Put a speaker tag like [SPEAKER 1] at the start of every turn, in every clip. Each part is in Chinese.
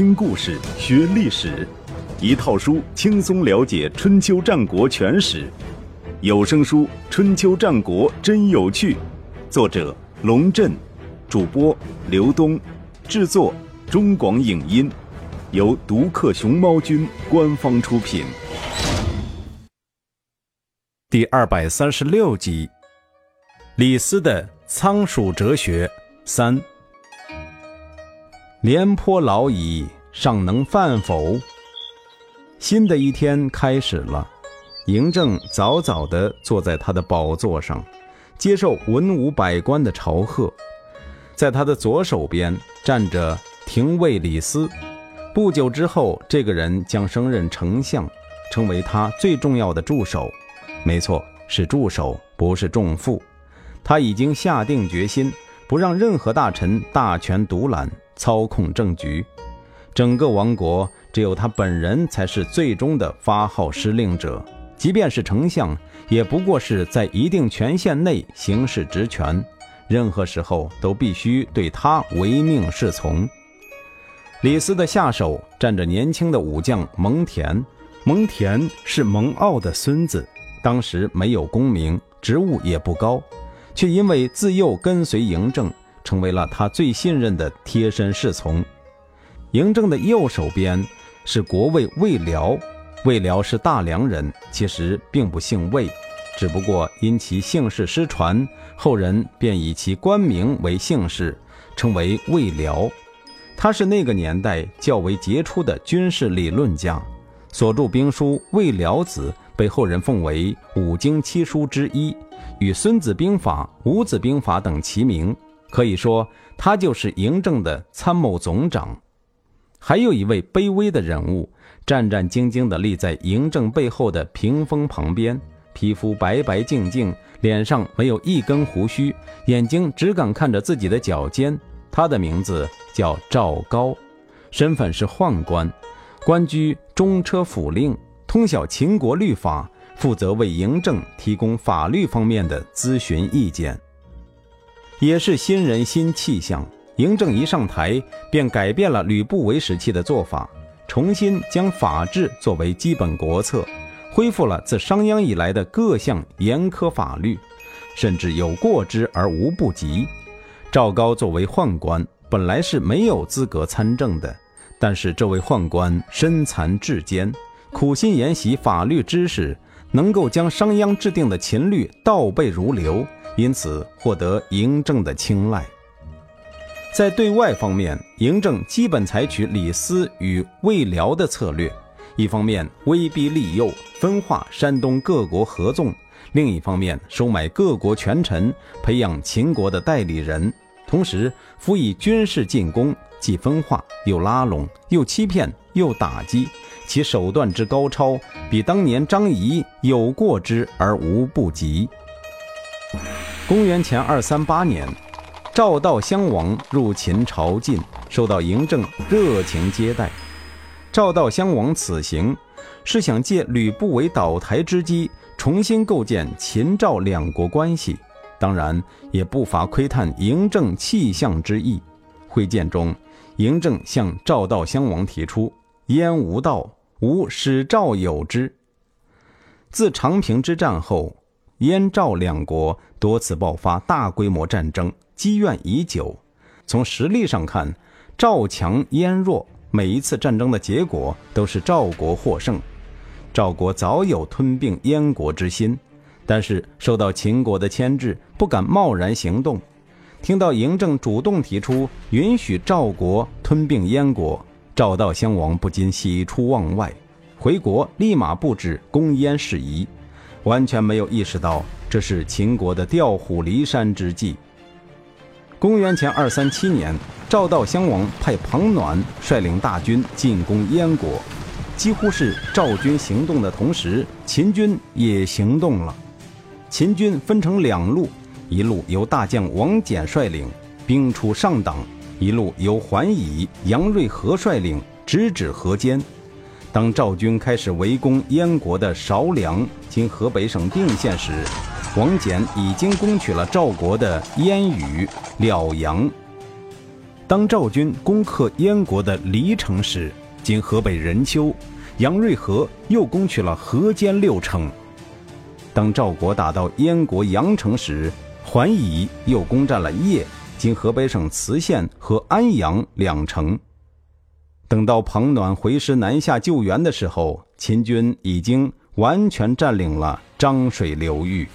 [SPEAKER 1] 听故事学历史，一套书轻松了解春秋战国全史。有声书《春秋战国真有趣》，作者龙震，主播刘东，制作中广影音，由独克熊猫君官方出品。
[SPEAKER 2] 第二百三十六集，李斯的仓鼠哲学三。廉颇老矣，尚能饭否？新的一天开始了。嬴政早早地坐在他的宝座上，接受文武百官的朝贺。在他的左手边站着廷尉李斯。不久之后，这个人将升任丞相，成为他最重要的助手。没错，是助手，不是重负。他已经下定决心，不让任何大臣大权独揽。操控政局，整个王国只有他本人才是最终的发号施令者。即便是丞相，也不过是在一定权限内行使职权，任何时候都必须对他唯命是从。李斯的下手站着年轻的武将蒙恬，蒙恬是蒙骜的孙子，当时没有功名，职务也不高，却因为自幼跟随嬴政。成为了他最信任的贴身侍从。嬴政的右手边是国尉魏辽，魏辽是大梁人，其实并不姓魏，只不过因其姓氏失传，后人便以其官名为姓氏，称为魏辽。他是那个年代较为杰出的军事理论家，所著兵书《魏辽子》被后人奉为五经七书之一，与《孙子兵法》《五子兵法》等齐名。可以说，他就是嬴政的参谋总长。还有一位卑微的人物，战战兢兢地立在嬴政背后的屏风旁边，皮肤白白净净，脸上没有一根胡须，眼睛只敢看着自己的脚尖。他的名字叫赵高，身份是宦官，官居中车府令，通晓秦国律法，负责为嬴政提供法律方面的咨询意见。也是新人新气象。嬴政一上台，便改变了吕不韦时期的做法，重新将法治作为基本国策，恢复了自商鞅以来的各项严苛法律，甚至有过之而无不及。赵高作为宦官，本来是没有资格参政的，但是这位宦官身残志坚，苦心研习法律知识，能够将商鞅制定的秦律倒背如流。因此获得嬴政的青睐。在对外方面，嬴政基本采取李斯与魏辽的策略，一方面威逼利诱，分化山东各国合纵；另一方面收买各国权臣，培养秦国的代理人，同时辅以军事进攻，既分化又拉拢，又欺骗又打击，其手段之高超，比当年张仪有过之而无不及。公元前二三八年，赵悼襄王入秦朝觐，受到嬴政热情接待。赵悼襄王此行是想借吕不韦倒台之机，重新构建秦赵两国关系，当然也不乏窥探嬴政气象之意。会见中，嬴政向赵悼襄王提出：“燕无道，吾使赵有之。”自长平之战后。燕赵两国多次爆发大规模战争，积怨已久。从实力上看，赵强燕弱，每一次战争的结果都是赵国获胜。赵国早有吞并燕国之心，但是受到秦国的牵制，不敢贸然行动。听到嬴政主动提出允许赵国吞并燕国，赵悼襄王不禁喜出望外，回国立马布置攻燕事宜。完全没有意识到这是秦国的调虎离山之计。公元前二三七年，赵悼襄王派庞暖率领大军进攻燕国，几乎是赵军行动的同时，秦军也行动了。秦军分成两路，一路由大将王翦率领，兵出上党；一路由桓乙、杨锐和率领，直指河间。当赵军开始围攻燕国的韶梁（今河北省定县）时，王翦已经攻取了赵国的燕羽、辽阳。当赵军攻克燕国的黎城时，今河北任丘，杨锐和又攻取了河间六城。当赵国打到燕国阳城时，桓乙又攻占了邺（今河北省磁县）和安阳两城。等到彭暖回师南下救援的时候，秦军已经完全占领了漳水流域。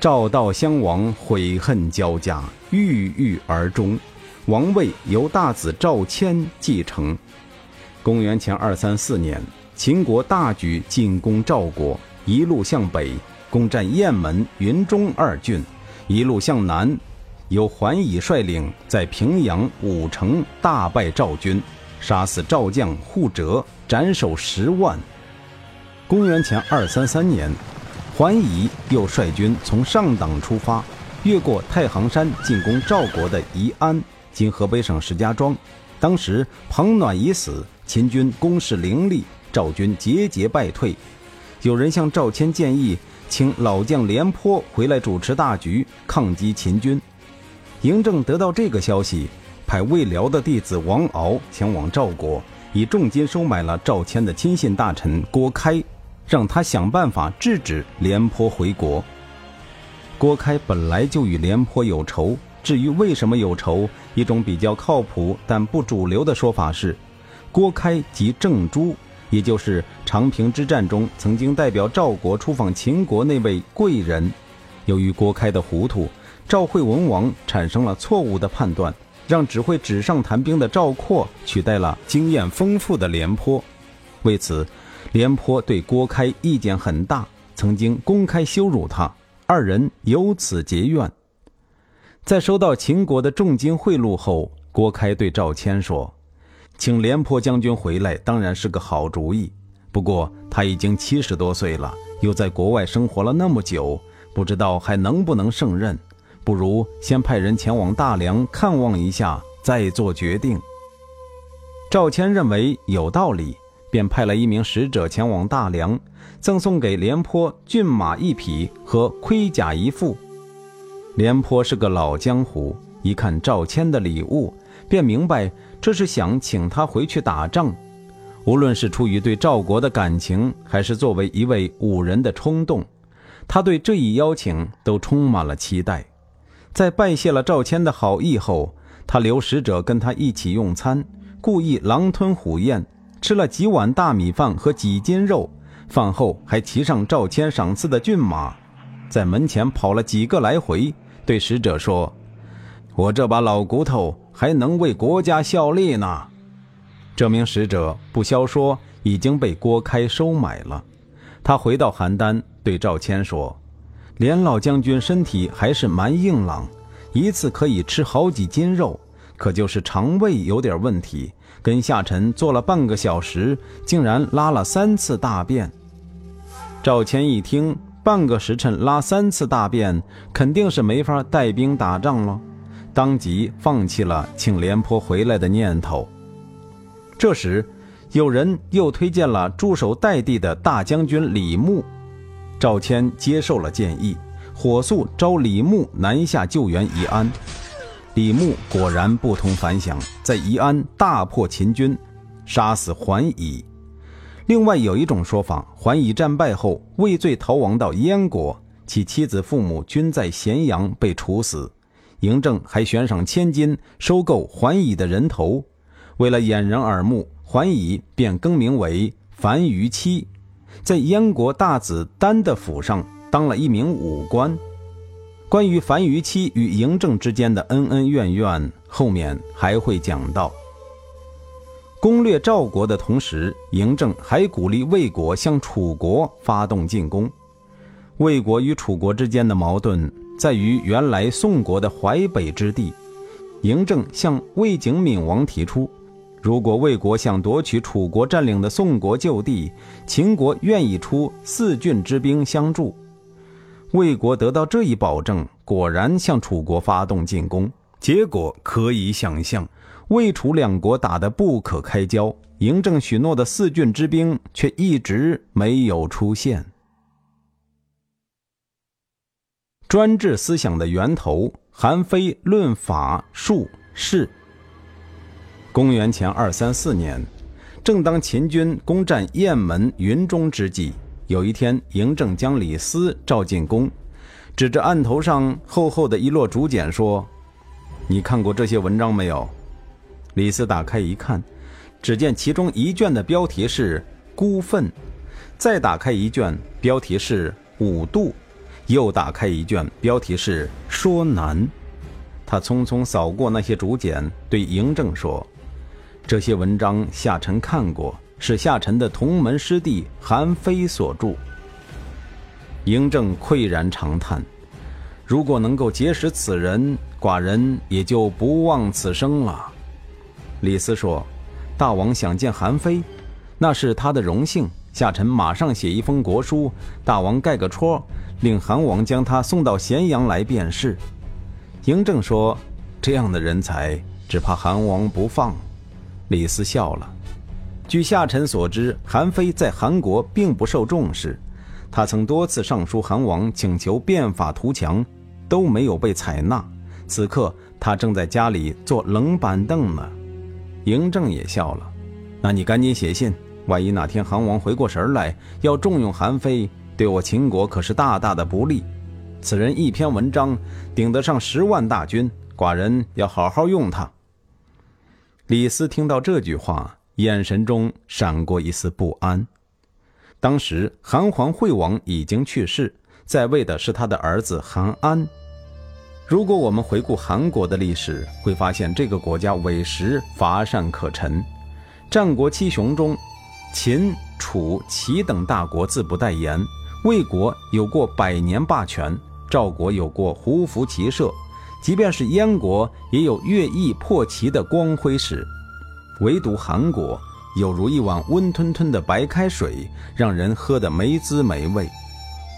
[SPEAKER 2] 赵悼襄王悔恨交加，郁郁而终，王位由大子赵谦继承。公元前二三四年，秦国大举进攻赵国，一路向北攻占雁门、云中二郡，一路向南。由桓乙率领在平阳五城大败赵军，杀死赵将护哲，斩首十万。公元前二三三年，桓乙又率军从上党出发，越过太行山进攻赵国的宜安（今河北省石家庄）。当时庞暖已死，秦军攻势凌厉，赵军节节败退。有人向赵谦建议，请老将廉颇回来主持大局，抗击秦军。嬴政得到这个消息，派魏辽的弟子王敖前往赵国，以重金收买了赵谦的亲信大臣郭开，让他想办法制止廉颇回国。郭开本来就与廉颇有仇，至于为什么有仇，一种比较靠谱但不主流的说法是，郭开即郑珠，也就是长平之战中曾经代表赵国出访秦国那位贵人。由于郭开的糊涂。赵惠文王产生了错误的判断，让只会纸上谈兵的赵括取代了经验丰富的廉颇。为此，廉颇对郭开意见很大，曾经公开羞辱他，二人由此结怨。在收到秦国的重金贿赂后，郭开对赵谦说：“请廉颇将军回来当然是个好主意，不过他已经七十多岁了，又在国外生活了那么久，不知道还能不能胜任。”不如先派人前往大梁看望一下，再做决定。赵谦认为有道理，便派了一名使者前往大梁，赠送给廉颇骏马一匹和盔甲一副。廉颇是个老江湖，一看赵谦的礼物，便明白这是想请他回去打仗。无论是出于对赵国的感情，还是作为一位武人的冲动，他对这一邀请都充满了期待。在拜谢了赵谦的好意后，他留使者跟他一起用餐，故意狼吞虎咽，吃了几碗大米饭和几斤肉。饭后还骑上赵谦赏赐的骏马，在门前跑了几个来回，对使者说：“我这把老骨头还能为国家效力呢。”这名使者不消说已经被郭开收买了。他回到邯郸，对赵谦说。连老将军身体还是蛮硬朗，一次可以吃好几斤肉，可就是肠胃有点问题，跟下沉坐了半个小时，竟然拉了三次大便。赵谦一听，半个时辰拉三次大便，肯定是没法带兵打仗了，当即放弃了请廉颇回来的念头。这时，有人又推荐了驻守代地的大将军李牧。赵谦接受了建议，火速召李牧南下救援宜安。李牧果然不同凡响，在宜安大破秦军，杀死桓乙。另外有一种说法，桓乙战败后畏罪逃亡到燕国，其妻子父母均在咸阳被处死。嬴政还悬赏千金收购桓乙的人头，为了掩人耳目，桓乙便更名为樊於期。在燕国大子丹的府上当了一名武官。关于樊於期与嬴政之间的恩恩怨怨，后面还会讲到。攻略赵国的同时，嬴政还鼓励魏国向楚国发动进攻。魏国与楚国之间的矛盾在于，原来宋国的淮北之地，嬴政向魏景敏王提出。如果魏国想夺取楚国占领的宋国旧地，秦国愿意出四郡之兵相助。魏国得到这一保证，果然向楚国发动进攻。结果可以想象，魏楚两国打得不可开交，嬴政许诺的四郡之兵却一直没有出现。专制思想的源头，韩非论法术。是。公元前二三四年，正当秦军攻占雁门、云中之际，有一天，嬴政将李斯召进宫，指着案头上厚厚的一摞竹简说：“你看过这些文章没有？”李斯打开一看，只见其中一卷的标题是“孤愤”，再打开一卷，标题是“五度”，又打开一卷，标题是“说难”。他匆匆扫过那些竹简，对嬴政说。这些文章夏臣看过，是夏臣的同门师弟韩非所著。嬴政喟然长叹：“如果能够结识此人，寡人也就不枉此生了。”李斯说：“大王想见韩非，那是他的荣幸。夏臣马上写一封国书，大王盖个戳，令韩王将他送到咸阳来便是。”嬴政说：“这样的人才，只怕韩王不放。”李斯笑了。据夏臣所知，韩非在韩国并不受重视。他曾多次上书韩王，请求变法图强，都没有被采纳。此刻他正在家里坐冷板凳呢。嬴政也笑了。那你赶紧写信，万一哪天韩王回过神来，要重用韩非，对我秦国可是大大的不利。此人一篇文章顶得上十万大军，寡人要好好用他。李斯听到这句话，眼神中闪过一丝不安。当时韩桓惠王已经去世，在位的是他的儿子韩安。如果我们回顾韩国的历史，会发现这个国家委实乏善可陈。战国七雄中，秦、楚、齐等大国自不待言；魏国有过百年霸权，赵国有过胡服骑射。即便是燕国，也有乐毅破齐的光辉史，唯独韩国，有如一碗温吞吞的白开水，让人喝得没滋没味。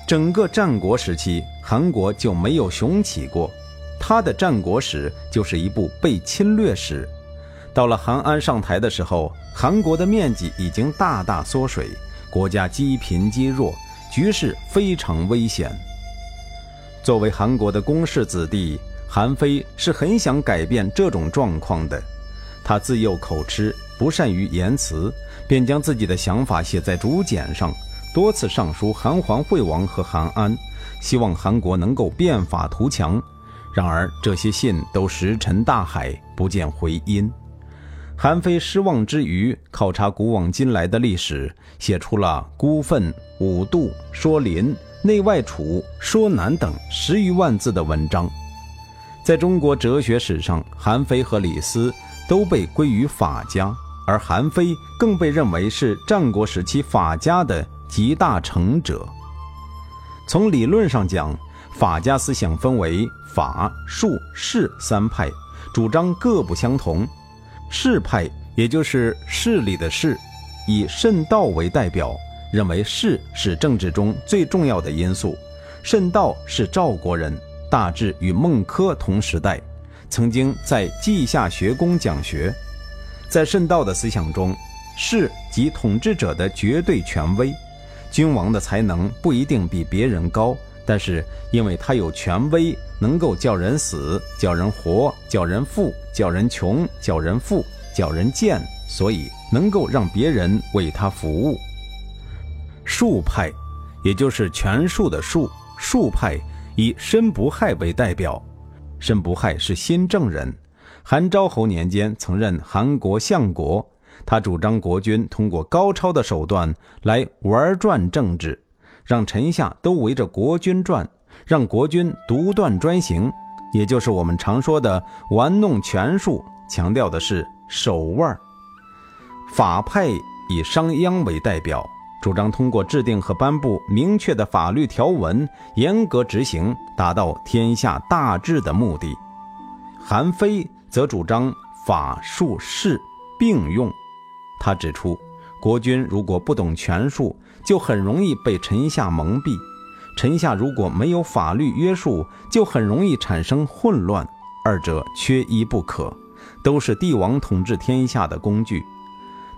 [SPEAKER 2] 整个战国时期，韩国就没有雄起过，他的战国史就是一部被侵略史。到了韩安上台的时候，韩国的面积已经大大缩水，国家积贫积弱，局势非常危险。作为韩国的公室子弟。韩非是很想改变这种状况的，他自幼口吃，不善于言辞，便将自己的想法写在竹简上，多次上书韩桓惠王和韩安，希望韩国能够变法图强。然而这些信都石沉大海，不见回音。韩非失望之余，考察古往今来的历史，写出了《孤愤》《五度》《说林》《内外储》《说难》等十余万字的文章。在中国哲学史上，韩非和李斯都被归于法家，而韩非更被认为是战国时期法家的集大成者。从理论上讲，法家思想分为法、术、势三派，主张各不相同。势派也就是势力的势，以慎道为代表，认为势是政治中最重要的因素。慎道是赵国人。大致与孟轲同时代，曾经在稷下学宫讲学。在慎道的思想中，士即统治者的绝对权威，君王的才能不一定比别人高，但是因为他有权威，能够叫人死、叫人活、叫人富、叫人穷、叫人富、叫人贱，所以能够让别人为他服务。术派，也就是权术的术，术派。以申不害为代表，申不害是新郑人，韩昭侯年间曾任韩国相国。他主张国君通过高超的手段来玩转政治，让臣下都围着国君转，让国君独断专行，也就是我们常说的玩弄权术，强调的是手腕。法派以商鞅为代表。主张通过制定和颁布明确的法律条文，严格执行，达到天下大治的目的。韩非则主张法术势并用。他指出，国君如果不懂权术，就很容易被臣下蒙蔽；臣下如果没有法律约束，就很容易产生混乱。二者缺一不可，都是帝王统治天下的工具。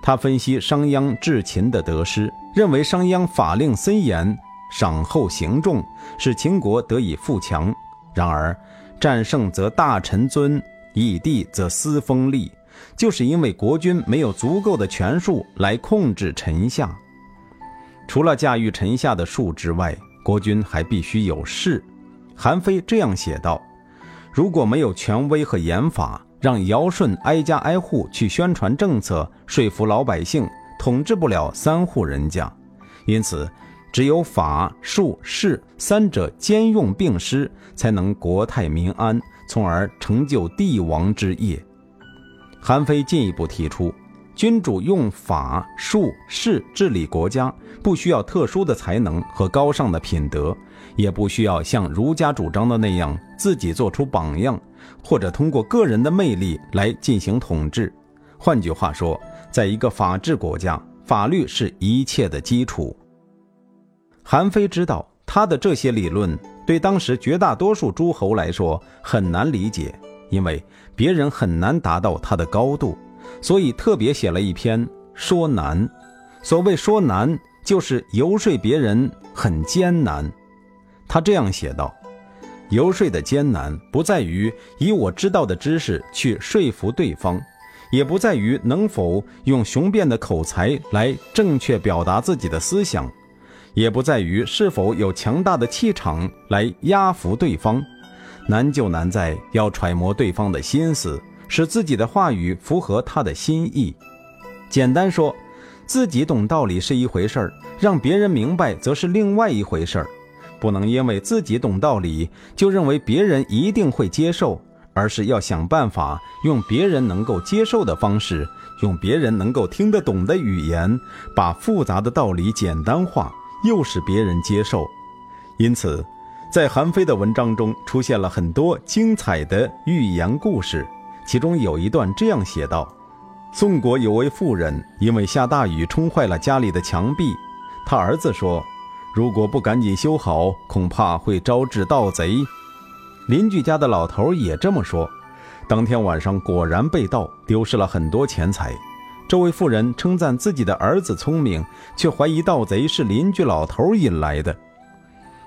[SPEAKER 2] 他分析商鞅治秦的得失，认为商鞅法令森严，赏厚刑重，使秦国得以富强。然而，战胜则大臣尊，异地则私封利，就是因为国君没有足够的权术来控制臣下。除了驾驭臣下的术之外，国君还必须有势。韩非这样写道：“如果没有权威和严法，让尧舜挨家挨户去宣传政策，说服老百姓，统治不了三户人家。因此，只有法术势三者兼用并施，才能国泰民安，从而成就帝王之业。”韩非进一步提出。君主用法术势治理国家，不需要特殊的才能和高尚的品德，也不需要像儒家主张的那样自己做出榜样，或者通过个人的魅力来进行统治。换句话说，在一个法治国家，法律是一切的基础。韩非知道他的这些理论对当时绝大多数诸侯来说很难理解，因为别人很难达到他的高度。所以特别写了一篇说难。所谓说难，就是游说别人很艰难。他这样写道：游说的艰难，不在于以我知道的知识去说服对方，也不在于能否用雄辩的口才来正确表达自己的思想，也不在于是否有强大的气场来压服对方。难就难在要揣摩对方的心思。使自己的话语符合他的心意。简单说，自己懂道理是一回事儿，让别人明白则是另外一回事儿。不能因为自己懂道理，就认为别人一定会接受，而是要想办法用别人能够接受的方式，用别人能够听得懂的语言，把复杂的道理简单化，诱使别人接受。因此，在韩非的文章中出现了很多精彩的寓言故事。其中有一段这样写道：宋国有位妇人，因为下大雨冲坏了家里的墙壁，他儿子说：“如果不赶紧修好，恐怕会招致盗贼。”邻居家的老头也这么说。当天晚上果然被盗，丢失了很多钱财。这位妇人称赞自己的儿子聪明，却怀疑盗贼是邻居老头引来的。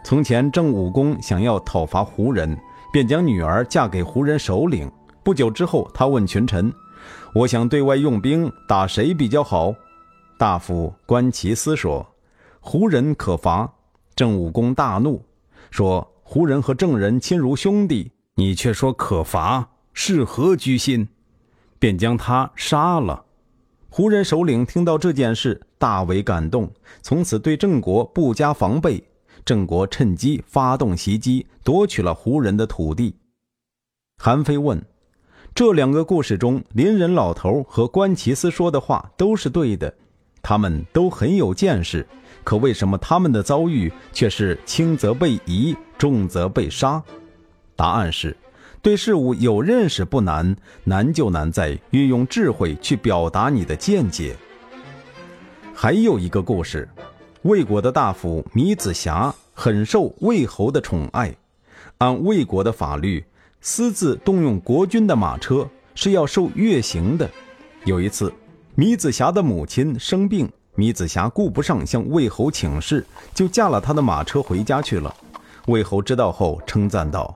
[SPEAKER 2] 从前郑武公想要讨伐胡人，便将女儿嫁给胡人首领。不久之后，他问群臣：“我想对外用兵，打谁比较好？”大夫关其思说：“胡人可伐。”郑武公大怒，说：“胡人和郑人亲如兄弟，你却说可伐，是何居心？”便将他杀了。胡人首领听到这件事，大为感动，从此对郑国不加防备。郑国趁机发动袭击，夺取了胡人的土地。韩非问。这两个故事中，邻人老头和关奇斯说的话都是对的，他们都很有见识。可为什么他们的遭遇却是轻则被夷，重则被杀？答案是：对事物有认识不难，难就难在运用智慧去表达你的见解。还有一个故事，魏国的大夫米子瑕很受魏侯的宠爱，按魏国的法律。私自动用国君的马车是要受月刑的。有一次，米子瑕的母亲生病，米子瑕顾不上向魏侯请示，就驾了他的马车回家去了。魏侯知道后称赞道：“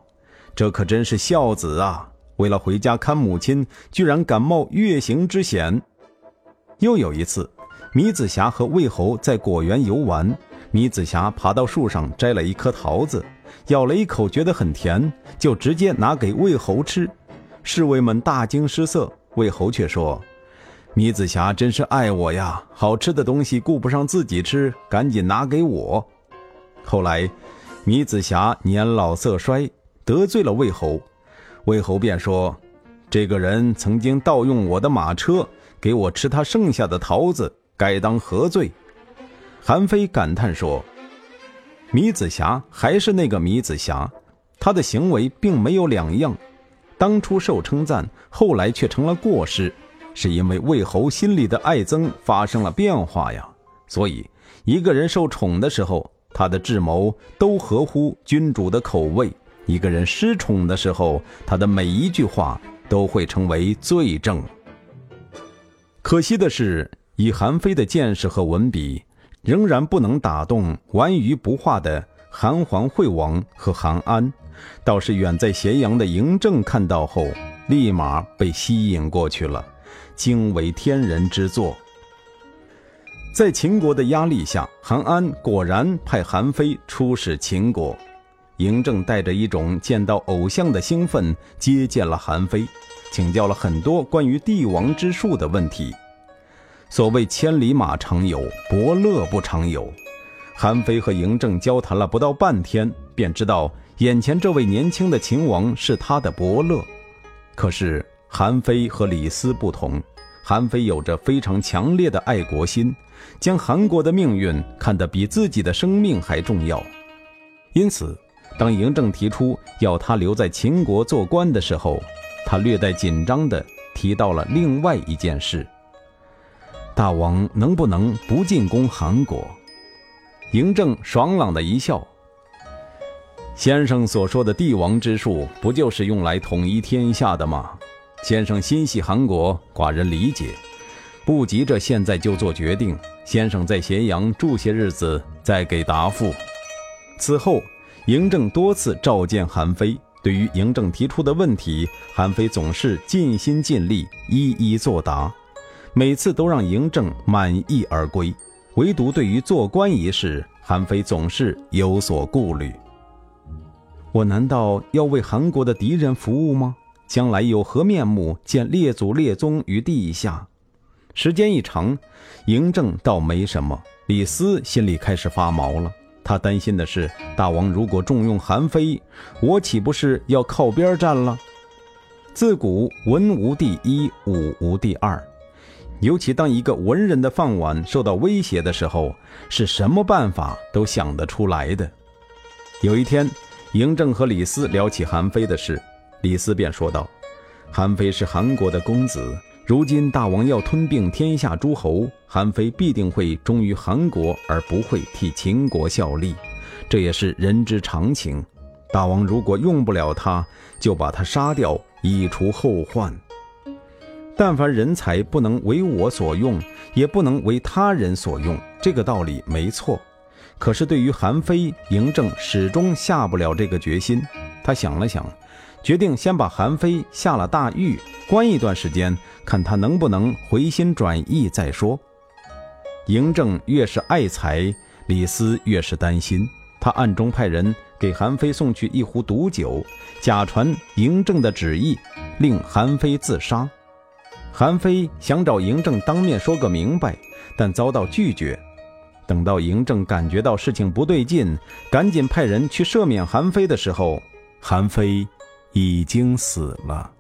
[SPEAKER 2] 这可真是孝子啊！为了回家看母亲，居然敢冒月刑之险。”又有一次，米子瑕和魏侯在果园游玩，米子瑕爬到树上摘了一颗桃子。咬了一口，觉得很甜，就直接拿给魏侯吃。侍卫们大惊失色，魏侯却说：“米子瑕真是爱我呀，好吃的东西顾不上自己吃，赶紧拿给我。”后来，米子瑕年老色衰，得罪了魏侯，魏侯便说：“这个人曾经盗用我的马车，给我吃他剩下的桃子，该当何罪？”韩非感叹说。米子瑕还是那个米子瑕，他的行为并没有两样。当初受称赞，后来却成了过失，是因为魏侯心里的爱憎发生了变化呀。所以，一个人受宠的时候，他的智谋都合乎君主的口味；一个人失宠的时候，他的每一句话都会成为罪证。可惜的是，以韩非的见识和文笔。仍然不能打动顽愚不化的韩桓惠王和韩安，倒是远在咸阳的嬴政看到后，立马被吸引过去了，惊为天人之作。在秦国的压力下，韩安果然派韩非出使秦国。嬴政带着一种见到偶像的兴奋接见了韩非，请教了很多关于帝王之术的问题。所谓千里马常有，伯乐不常有。韩非和嬴政交谈了不到半天，便知道眼前这位年轻的秦王是他的伯乐。可是韩非和李斯不同，韩非有着非常强烈的爱国心，将韩国的命运看得比自己的生命还重要。因此，当嬴政提出要他留在秦国做官的时候，他略带紧张地提到了另外一件事。大王能不能不进攻韩国？嬴政爽朗的一笑：“先生所说的帝王之术，不就是用来统一天下的吗？先生心系韩国，寡人理解，不急着现在就做决定。先生在咸阳住些日子，再给答复。”此后，嬴政多次召见韩非，对于嬴政提出的问题，韩非总是尽心尽力，一一作答。每次都让嬴政满意而归，唯独对于做官一事，韩非总是有所顾虑。我难道要为韩国的敌人服务吗？将来有何面目见列祖列宗于地下？时间一长，嬴政倒没什么，李斯心里开始发毛了。他担心的是，大王如果重用韩非，我岂不是要靠边站了？自古文无第一，武无第二。尤其当一个文人的饭碗受到威胁的时候，是什么办法都想得出来的。有一天，嬴政和李斯聊起韩非的事，李斯便说道：“韩非是韩国的公子，如今大王要吞并天下诸侯，韩非必定会忠于韩国，而不会替秦国效力，这也是人之常情。大王如果用不了他，就把他杀掉，以除后患。”但凡人才不能为我所用，也不能为他人所用，这个道理没错。可是对于韩非，嬴政始终下不了这个决心。他想了想，决定先把韩非下了大狱，关一段时间，看他能不能回心转意再说。嬴政越是爱才，李斯越是担心。他暗中派人给韩非送去一壶毒酒，假传嬴政的旨意，令韩非自杀。韩非想找嬴政当面说个明白，但遭到拒绝。等到嬴政感觉到事情不对劲，赶紧派人去赦免韩非的时候，韩非已经死了。